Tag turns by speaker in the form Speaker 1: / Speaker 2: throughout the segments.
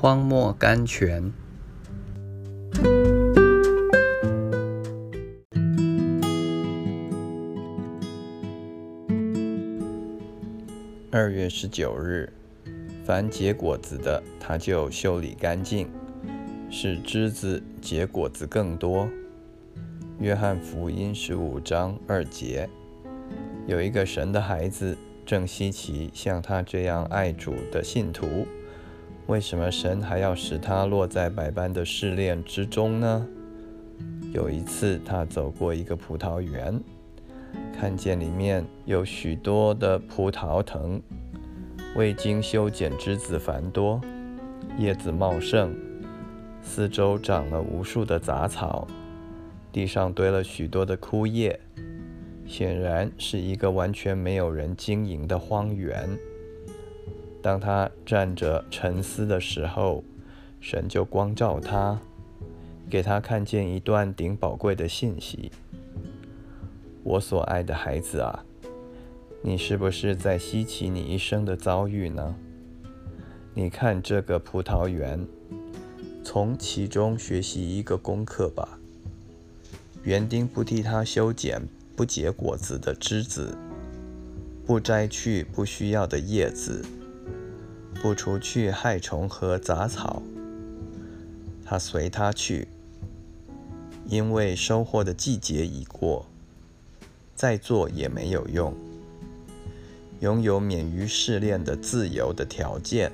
Speaker 1: 荒漠甘泉。二月十九日，凡结果子的，他就修理干净，使枝子结果子更多。约翰福音十五章二节，有一个神的孩子正稀奇，像他这样爱主的信徒。为什么神还要使他落在百般的试炼之中呢？有一次，他走过一个葡萄园，看见里面有许多的葡萄藤，未经修剪，枝子繁多，叶子茂盛，四周长了无数的杂草，地上堆了许多的枯叶，显然是一个完全没有人经营的荒原。当他站着沉思的时候，神就光照他，给他看见一段顶宝贵的信息。我所爱的孩子啊，你是不是在稀奇你一生的遭遇呢？你看这个葡萄园，从其中学习一个功课吧。园丁不替他修剪不结果子的枝子，不摘去不需要的叶子。不除去害虫和杂草，他随他去，因为收获的季节已过，再做也没有用。拥有免于试炼的自由的条件，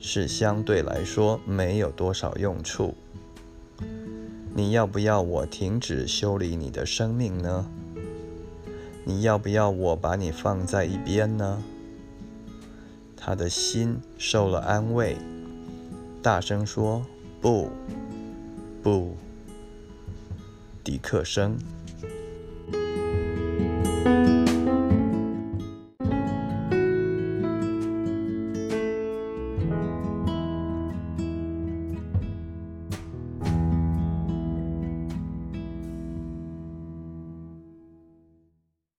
Speaker 1: 是相对来说没有多少用处。你要不要我停止修理你的生命呢？你要不要我把你放在一边呢？他的心受了安慰，大声说：“不，不，迪克生。”